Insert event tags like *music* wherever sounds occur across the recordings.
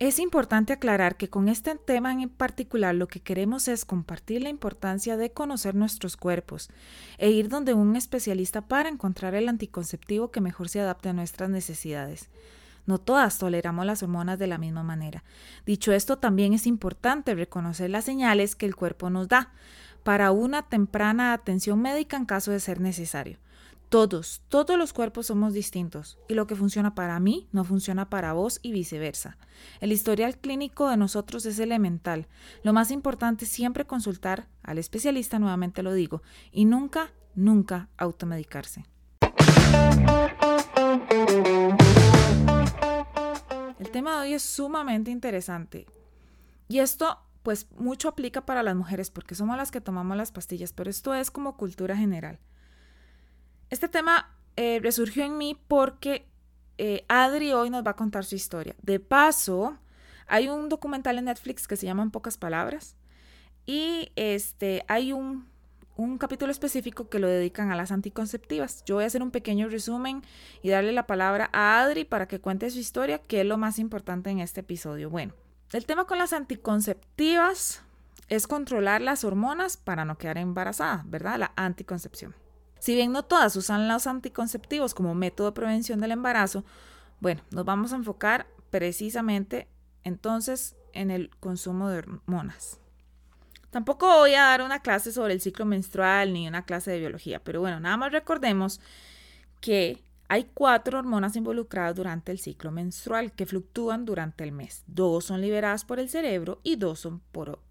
Es importante aclarar que con este tema en particular lo que queremos es compartir la importancia de conocer nuestros cuerpos e ir donde un especialista para encontrar el anticonceptivo que mejor se adapte a nuestras necesidades. No todas toleramos las hormonas de la misma manera. Dicho esto, también es importante reconocer las señales que el cuerpo nos da para una temprana atención médica en caso de ser necesario. Todos, todos los cuerpos somos distintos y lo que funciona para mí no funciona para vos y viceversa. El historial clínico de nosotros es elemental. Lo más importante es siempre consultar al especialista, nuevamente lo digo, y nunca, nunca automedicarse. El tema de hoy es sumamente interesante y esto pues mucho aplica para las mujeres porque somos las que tomamos las pastillas, pero esto es como cultura general. Este tema eh, resurgió en mí porque eh, Adri hoy nos va a contar su historia. De paso, hay un documental en Netflix que se llama En pocas palabras y este, hay un, un capítulo específico que lo dedican a las anticonceptivas. Yo voy a hacer un pequeño resumen y darle la palabra a Adri para que cuente su historia, que es lo más importante en este episodio. Bueno, el tema con las anticonceptivas es controlar las hormonas para no quedar embarazada, ¿verdad? La anticoncepción. Si bien no todas usan los anticonceptivos como método de prevención del embarazo, bueno, nos vamos a enfocar precisamente entonces en el consumo de hormonas. Tampoco voy a dar una clase sobre el ciclo menstrual ni una clase de biología, pero bueno, nada más recordemos que hay cuatro hormonas involucradas durante el ciclo menstrual que fluctúan durante el mes. Dos son liberadas por el cerebro y dos son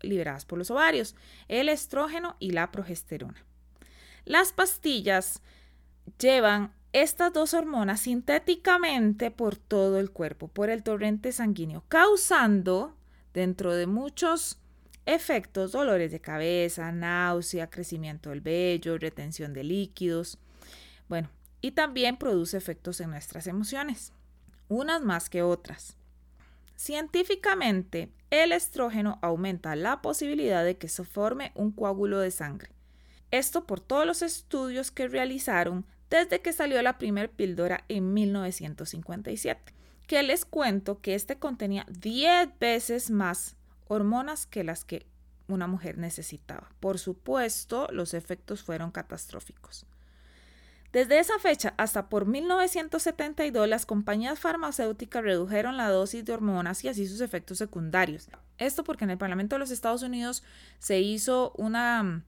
liberadas por los ovarios, el estrógeno y la progesterona. Las pastillas llevan estas dos hormonas sintéticamente por todo el cuerpo, por el torrente sanguíneo, causando, dentro de muchos efectos, dolores de cabeza, náusea, crecimiento del vello, retención de líquidos. Bueno, y también produce efectos en nuestras emociones, unas más que otras. Científicamente, el estrógeno aumenta la posibilidad de que se forme un coágulo de sangre esto por todos los estudios que realizaron desde que salió la primera píldora en 1957, que les cuento que este contenía 10 veces más hormonas que las que una mujer necesitaba. Por supuesto, los efectos fueron catastróficos. Desde esa fecha hasta por 1972, las compañías farmacéuticas redujeron la dosis de hormonas y así sus efectos secundarios. Esto porque en el Parlamento de los Estados Unidos se hizo una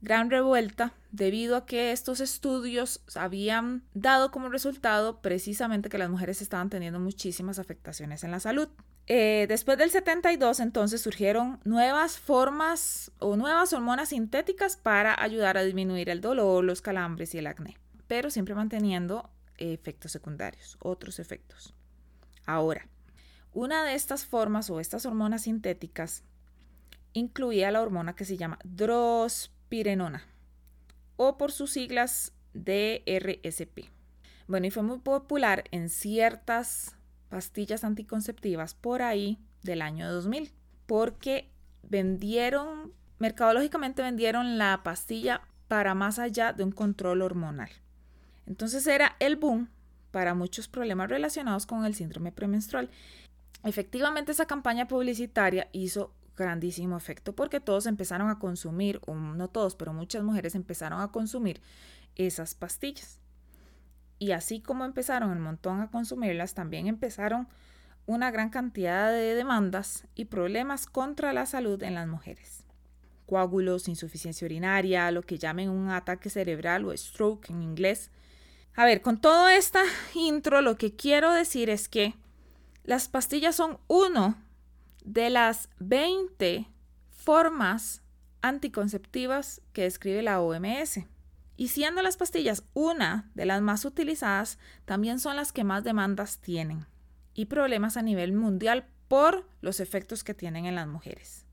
gran revuelta debido a que estos estudios habían dado como resultado precisamente que las mujeres estaban teniendo muchísimas afectaciones en la salud. Eh, después del 72 entonces surgieron nuevas formas o nuevas hormonas sintéticas para ayudar a disminuir el dolor, los calambres y el acné, pero siempre manteniendo efectos secundarios, otros efectos. Ahora, una de estas formas o estas hormonas sintéticas incluía la hormona que se llama DROS pirenona o por sus siglas DRSP. Bueno, y fue muy popular en ciertas pastillas anticonceptivas por ahí del año 2000, porque vendieron, mercadológicamente vendieron la pastilla para más allá de un control hormonal. Entonces era el boom para muchos problemas relacionados con el síndrome premenstrual. Efectivamente, esa campaña publicitaria hizo grandísimo efecto porque todos empezaron a consumir, o no todos, pero muchas mujeres empezaron a consumir esas pastillas. Y así como empezaron el montón a consumirlas, también empezaron una gran cantidad de demandas y problemas contra la salud en las mujeres. Coágulos, insuficiencia urinaria, lo que llamen un ataque cerebral o stroke en inglés. A ver, con todo esta intro lo que quiero decir es que las pastillas son uno de las 20 formas anticonceptivas que describe la OMS. Y siendo las pastillas una de las más utilizadas, también son las que más demandas tienen y problemas a nivel mundial por los efectos que tienen en las mujeres.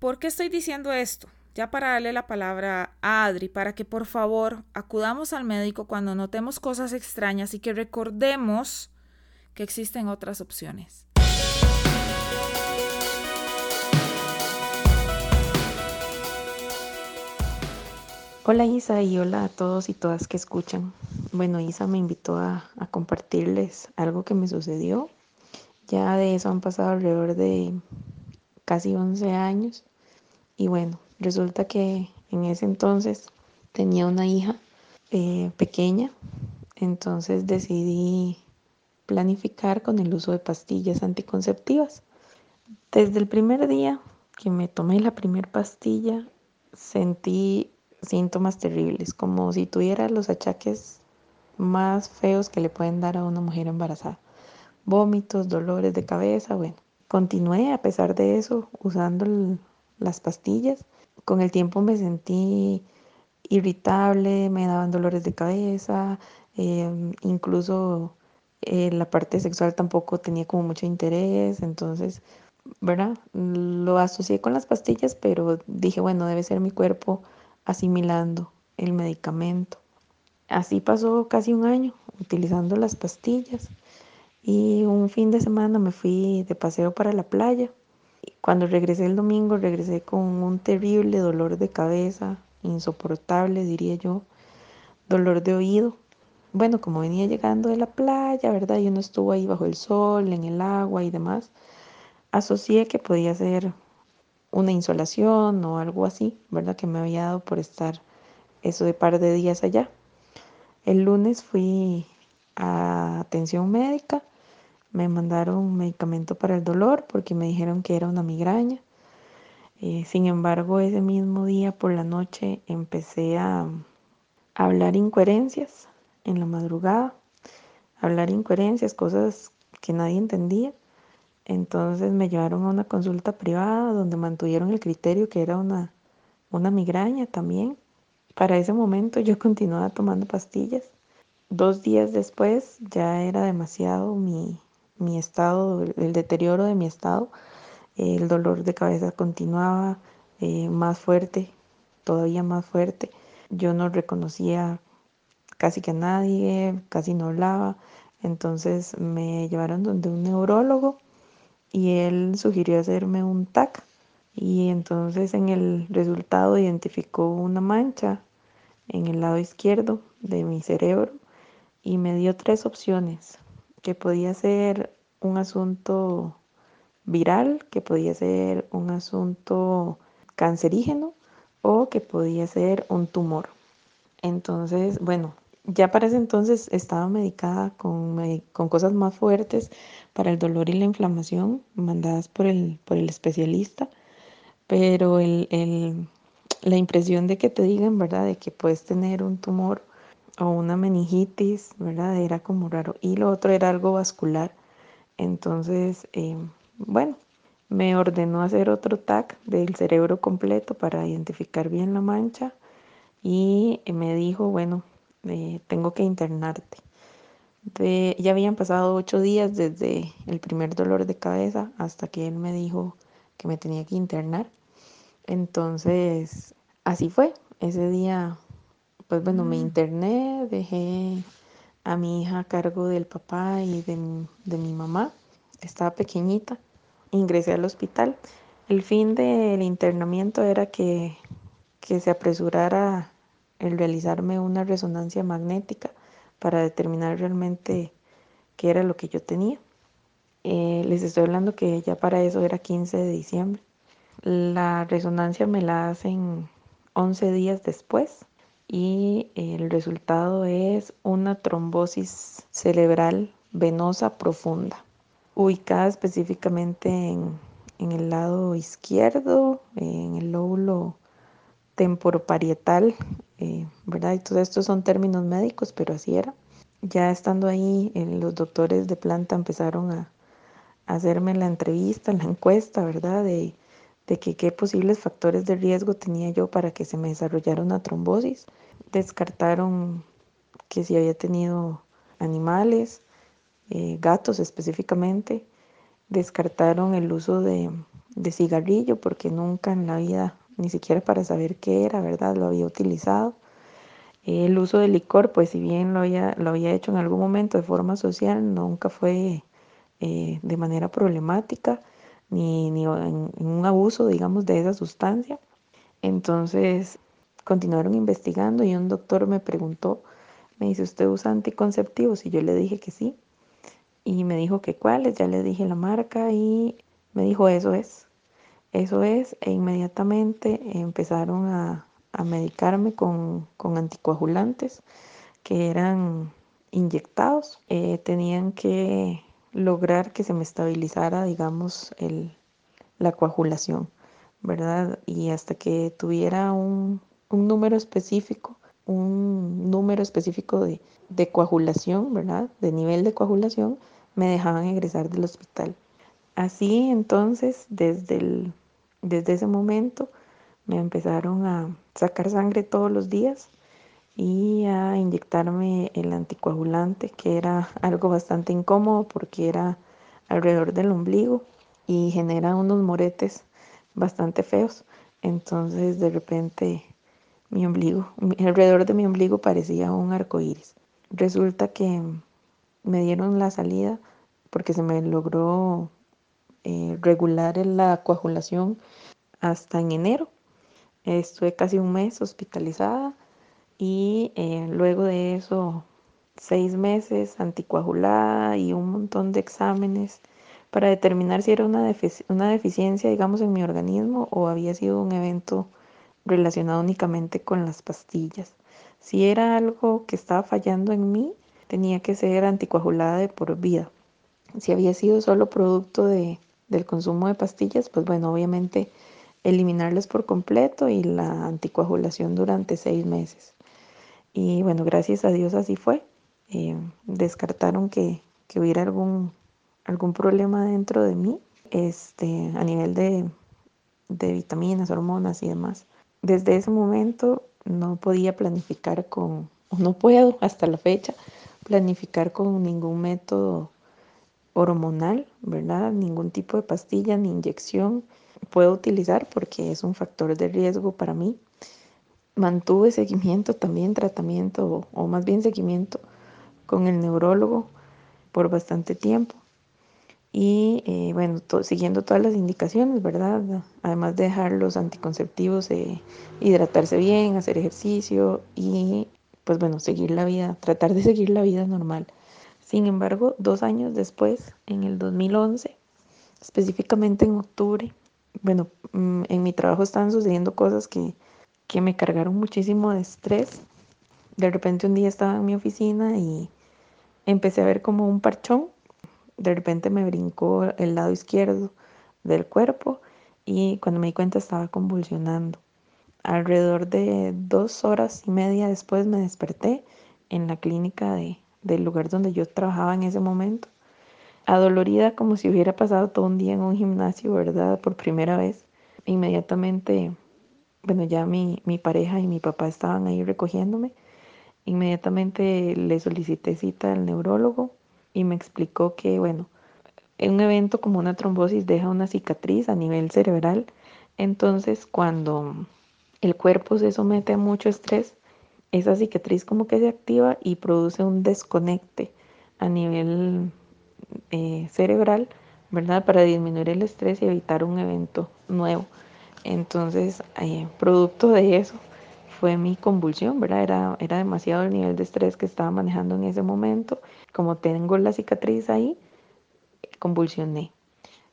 ¿Por qué estoy diciendo esto? Ya para darle la palabra a Adri, para que por favor acudamos al médico cuando notemos cosas extrañas y que recordemos que existen otras opciones. Hola Isa y hola a todos y todas que escuchan. Bueno, Isa me invitó a, compartirles algo que me sucedió Ya de eso han pasado alrededor de casi 11 años. Y bueno, resulta que en ese entonces tenía una hija eh, pequeña, entonces decidí planificar con el uso de pastillas anticonceptivas. Desde el primer día que me tomé la primera pastilla, sentí síntomas terribles, como si tuviera los achaques más feos que le pueden dar a una mujer embarazada. Vómitos, dolores de cabeza, bueno. Continué a pesar de eso usando las pastillas. Con el tiempo me sentí irritable, me daban dolores de cabeza, em, incluso eh, la parte sexual tampoco tenía como mucho interés, entonces, ¿verdad? Lo asocié con las pastillas, pero dije, bueno, debe ser mi cuerpo asimilando el medicamento. Así pasó casi un año utilizando las pastillas y un fin de semana me fui de paseo para la playa. Cuando regresé el domingo regresé con un terrible dolor de cabeza, insoportable diría yo, dolor de oído. Bueno, como venía llegando de la playa, ¿verdad? Y uno estuvo ahí bajo el sol, en el agua y demás, asocié que podía ser una insolación o algo así, ¿verdad? Que me había dado por estar eso de par de días allá. El lunes fui a atención médica, me mandaron medicamento para el dolor porque me dijeron que era una migraña. Eh, sin embargo, ese mismo día por la noche empecé a, hablar incoherencias en la madrugada, hablar incoherencias, cosas que nadie entendía. Entonces me llevaron a una consulta privada donde mantuvieron el criterio que era una, una migraña también. Para ese momento yo *laughs* continuaba tomando pastillas. Dos días después ya era demasiado mi, mi estado, el deterioro de mi estado. El dolor de cabeza continuaba eh, más fuerte, todavía más fuerte. Yo no reconocía casi que a nadie, casi no hablaba. Entonces me llevaron donde un neurólogo y él sugirió hacerme un TAC. Y entonces en el resultado identificó una mancha en el lado izquierdo de mi cerebro y me dio tres opciones, que podía ser un asunto viral, que podía ser un asunto cancerígeno o que podía ser un tumor. Entonces, bueno, ya para ese entonces estaba medicada con, con cosas más fuertes para el dolor y la inflamación mandadas por el, por el especialista, pero el, el, la impresión de que te digan, ¿verdad? De que puedes tener un tumor o una meningitis, ¿verdad? Era como raro. Y lo otro era algo vascular. Entonces, eh, bueno, me ordenó hacer otro TAC del cerebro completo para identificar bien la mancha y me dijo, bueno, eh, tengo que internarte. ya habían pasado ocho días desde el primer dolor de cabeza hasta que él me dijo que me tenía que internar. Entonces, así fue. Ese día, pues bueno, me mm. interné, dejé a mi hija a cargo del papá y de, de mi mamá. Estaba pequeñita. Ingresé al hospital. El fin del internamiento era que, que se apresurara el realizarme una resonancia magnética para determinar realmente qué era lo que yo tenía. Eh, les estoy hablando que ya para eso era 15 de diciembre. La resonancia me la hacen 11 días después y el resultado es una trombosis cerebral venosa profunda, ubicada específicamente en, en el lado izquierdo, en el lóbulo temporoparietal, eh, ¿verdad? Y todos estos son términos médicos, pero así era. Ya estando ahí, eh, los doctores de planta empezaron a, hacerme la entrevista, la encuesta, ¿verdad? De, de que qué posibles factores de riesgo tenía yo para que se me desarrollara una trombosis. Descartaron que si había tenido animales, eh, gatos específicamente. Descartaron el uso de, de cigarrillo porque nunca en la vida ni siquiera para saber qué era, ¿verdad? Lo había utilizado. El uso de licor, pues si bien lo había, lo había hecho en algún momento de forma social, nunca fue eh, de manera problemática ni, ni en, un abuso, digamos, de esa sustancia. Entonces continuaron investigando y un doctor me preguntó, me dice, ¿usted usa anticonceptivos? Y yo le dije que sí. y me dijo que cuáles, ya le dije la marca y me dijo eso es, eso es, e inmediatamente empezaron a, a medicarme con, con, anticoagulantes que eran inyectados, eh, tenían que lograr que se me estabilizara, digamos, el, la coagulación, ¿verdad? Y hasta que tuviera un, un número específico, un número específico de, de coagulación, ¿verdad? De nivel de coagulación, me dejaban egresar del hospital. Así entonces, desde, el, desde ese momento, me empezaron a sacar sangre todos los días y a inyectarme el anticoagulante, que era *laughs* algo bastante incómodo porque era alrededor del ombligo y genera unos moretes bastante feos. Entonces, de repente, mi ombligo, alrededor de mi ombligo parecía un arco iris. Resulta que me dieron la salida porque se me logró eh, regular la coagulación hasta en enero. Estuve casi un mes hospitalizada y eh, luego de eso seis meses anticoagulada y un montón de exámenes para determinar si era una, deficiencia, digamos, en mi organismo o había sido un evento relacionado únicamente con las pastillas. Si era algo que estaba fallando en mí, tenía que ser anticoagulada de por vida. Si había sido solo producto de, del consumo de pastillas, pues bueno, obviamente eliminarlas por completo y la anticoagulación durante seis meses. Y bueno, gracias a Dios así fue. Eh, descartaron que, que, hubiera algún, algún problema dentro de mí este, a nivel de, de vitaminas, hormonas y demás. Desde ese momento no podía planificar con, o no puedo hasta la fecha, planificar con ningún método hormonal, ¿verdad? Ningún tipo de pastilla ni inyección puedo utilizar porque es un factor de riesgo para mí mantuve seguimiento también, tratamiento o, más bien seguimiento con el neurólogo por bastante tiempo. Y eh, bueno, siguiendo todas las indicaciones, ¿verdad? Además de dejar los anticonceptivos, eh, hidratarse bien, hacer ejercicio y pues bueno, seguir la vida, tratar de seguir la vida normal. Sin embargo, dos años después, en el 2011, específicamente en octubre, bueno, mm, en mi trabajo estaban sucediendo cosas que que me cargaron muchísimo de estrés. De repente un día estaba en mi oficina y empecé a ver como un parchón. De repente me brincó el lado izquierdo del cuerpo y cuando me di cuenta estaba convulsionando. Alrededor de dos horas y media después me desperté en la clínica de, del lugar donde yo trabajaba en ese momento. Adolorida como si hubiera pasado todo un día en un gimnasio, ¿verdad? Por primera vez. Inmediatamente bueno, ya mi, mi pareja y mi papá estaban ahí recogiéndome. Inmediatamente le solicité cita al neurólogo y me explicó que, bueno, un evento como una trombosis deja una cicatriz a nivel cerebral. Entonces, cuando el cuerpo se somete a mucho estrés, esa cicatriz como que se activa y produce un desconecte a nivel eh, cerebral, ¿verdad? Para disminuir el estrés y evitar un evento nuevo. Entonces, eh, producto de eso fue mi convulsión, ¿verdad? Era, era demasiado el nivel de estrés que estaba manejando en ese momento. Como tengo la cicatriz ahí, convulsioné.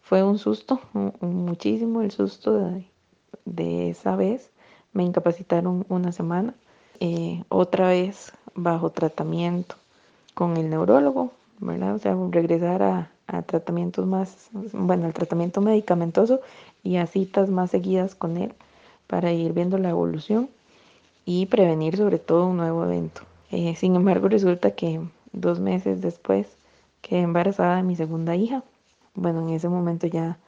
Fue un susto, muchísimo el susto de, esa vez. Me incapacitaron una semana. Eh, otra vez bajo tratamiento con el neurólogo, ¿verdad? O sea, regresar a, tratamientos más, bueno, al tratamiento medicamentoso y a citas más seguidas con él para ir viendo la evolución y prevenir sobre todo un nuevo evento. Eh, sin embargo, resulta que dos meses después quedé embarazada de mi segunda hija. Bueno, en ese momento ya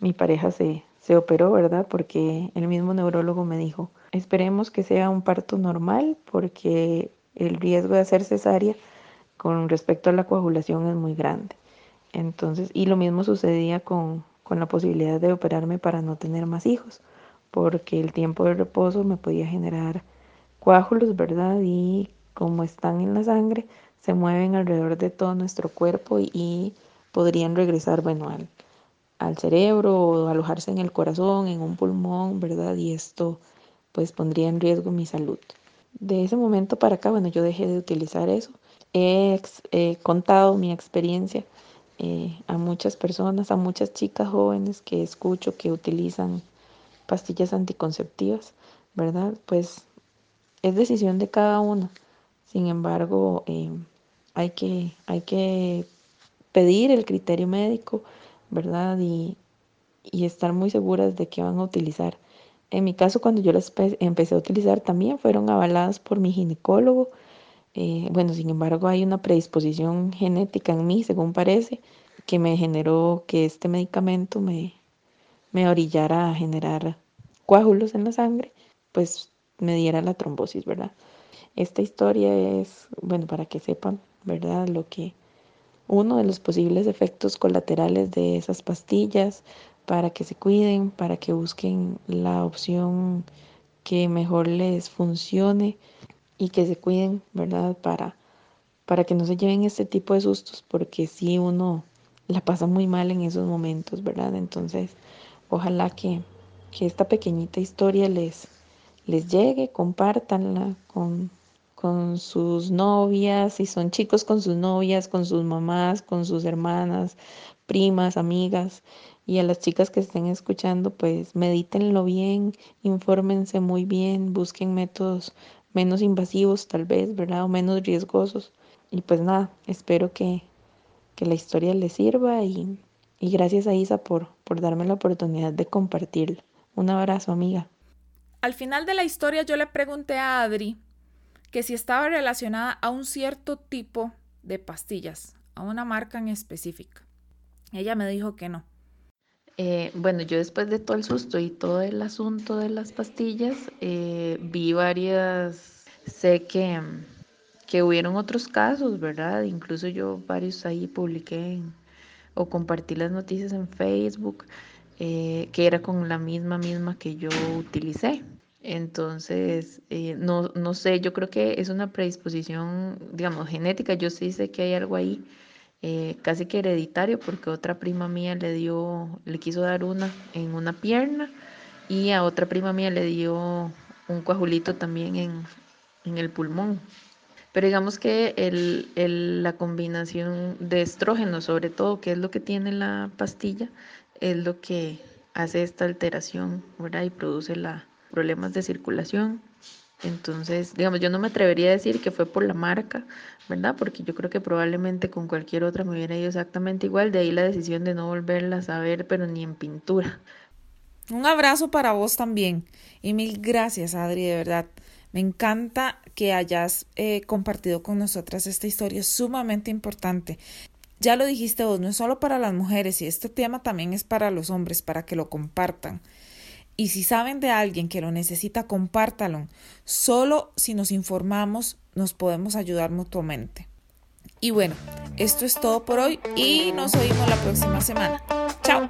mi pareja se, se operó, ¿verdad? Porque el mismo neurólogo me dijo, esperemos que sea un parto normal porque el riesgo de hacer cesárea con respecto a la coagulación es muy grande. Entonces, y lo mismo sucedía con, con la posibilidad de operarme para no tener más hijos, porque el tiempo de reposo me podía generar coágulos, ¿verdad? Y como están en la sangre, se mueven alrededor de todo nuestro cuerpo y, podrían regresar, bueno, al, al cerebro o alojarse en el corazón, en un pulmón, ¿verdad? Y esto pues pondría en riesgo mi salud. De ese momento para acá, bueno, yo dejé de utilizar eso he, contado mi experiencia eh, a muchas personas, a muchas chicas jóvenes que escucho que utilizan pastillas anticonceptivas, ¿verdad? Pues es decisión de cada uno. Sin embargo, eh, hay, que, hay que pedir el criterio médico, ¿verdad? Y, y estar muy seguras de que van a utilizar. En mi caso, cuando yo las empecé a utilizar, también fueron avaladas por mi ginecólogo. Eh, bueno, sin embargo, hay una predisposición genética en mí, según parece, que me generó que este medicamento me, me orillara a generar coágulos en la sangre, pues me diera la trombosis, ¿verdad? Esta historia es, bueno, para que sepan, ¿verdad? Lo que uno de los posibles efectos colaterales de esas pastillas, para que se cuiden, para que busquen la opción que mejor les funcione y que se cuiden, ¿verdad? Para, para que no se lleven este tipo de sustos, porque si uno la pasa muy mal en esos momentos, ¿verdad? Entonces, ojalá que, que esta pequeñita historia les, les llegue, compártanla con, con sus novias, si son chicos con sus novias, con sus mamás, con sus hermanas, primas, amigas. Y a las chicas que estén escuchando, pues medítenlo bien, infórmense muy bien, busquen métodos menos invasivos tal vez, ¿verdad? O menos riesgosos. Y pues nada, espero que, que la historia les sirva y, y gracias a Isa por, por darme la oportunidad de compartirla. Un abrazo, amiga. Al final de la historia yo le pregunté a Adri que si estaba relacionada a un cierto tipo de pastillas, a una marca en específica. Ella me dijo que no. Eh, bueno, yo después de todo el susto y todo el asunto de las pastillas, eh, vi varias, sé que, que hubieron otros casos, ¿verdad? Incluso yo varios ahí publiqué o compartí las noticias en Facebook, eh, que era con la misma misma que yo utilicé. Entonces, eh, no, no sé, yo creo que es una predisposición, digamos, genética. Yo sí sé que hay algo ahí eh, casi que hereditario, porque otra prima mía le dio, le quiso dar una en una pierna y a otra prima mía le dio un coajulito también en, en el pulmón. Pero digamos que el, el, la combinación de estrógenos, sobre todo, que es lo que tiene la pastilla, es lo que hace esta alteración, ¿verdad? Y produce la, problemas de circulación. Entonces, digamos, yo no me atrevería a decir que fue por la marca, ¿verdad? Porque yo creo que probablemente con cualquier otra me hubiera ido exactamente igual. De ahí la decisión de no volverlas a ver, pero ni en pintura. Un abrazo para vos también. Y mil gracias, Adri, de verdad. Me encanta que hayas eh, compartido con nosotras esta historia, sumamente importante. Ya lo dijiste vos, no es solo para las mujeres, y este tema también es para los hombres, para que lo compartan. Y si saben de alguien que lo necesita, compártalo. Solo si nos informamos nos podemos ayudar mutuamente. Y bueno, esto es todo por hoy y nos oímos la próxima semana. Chao.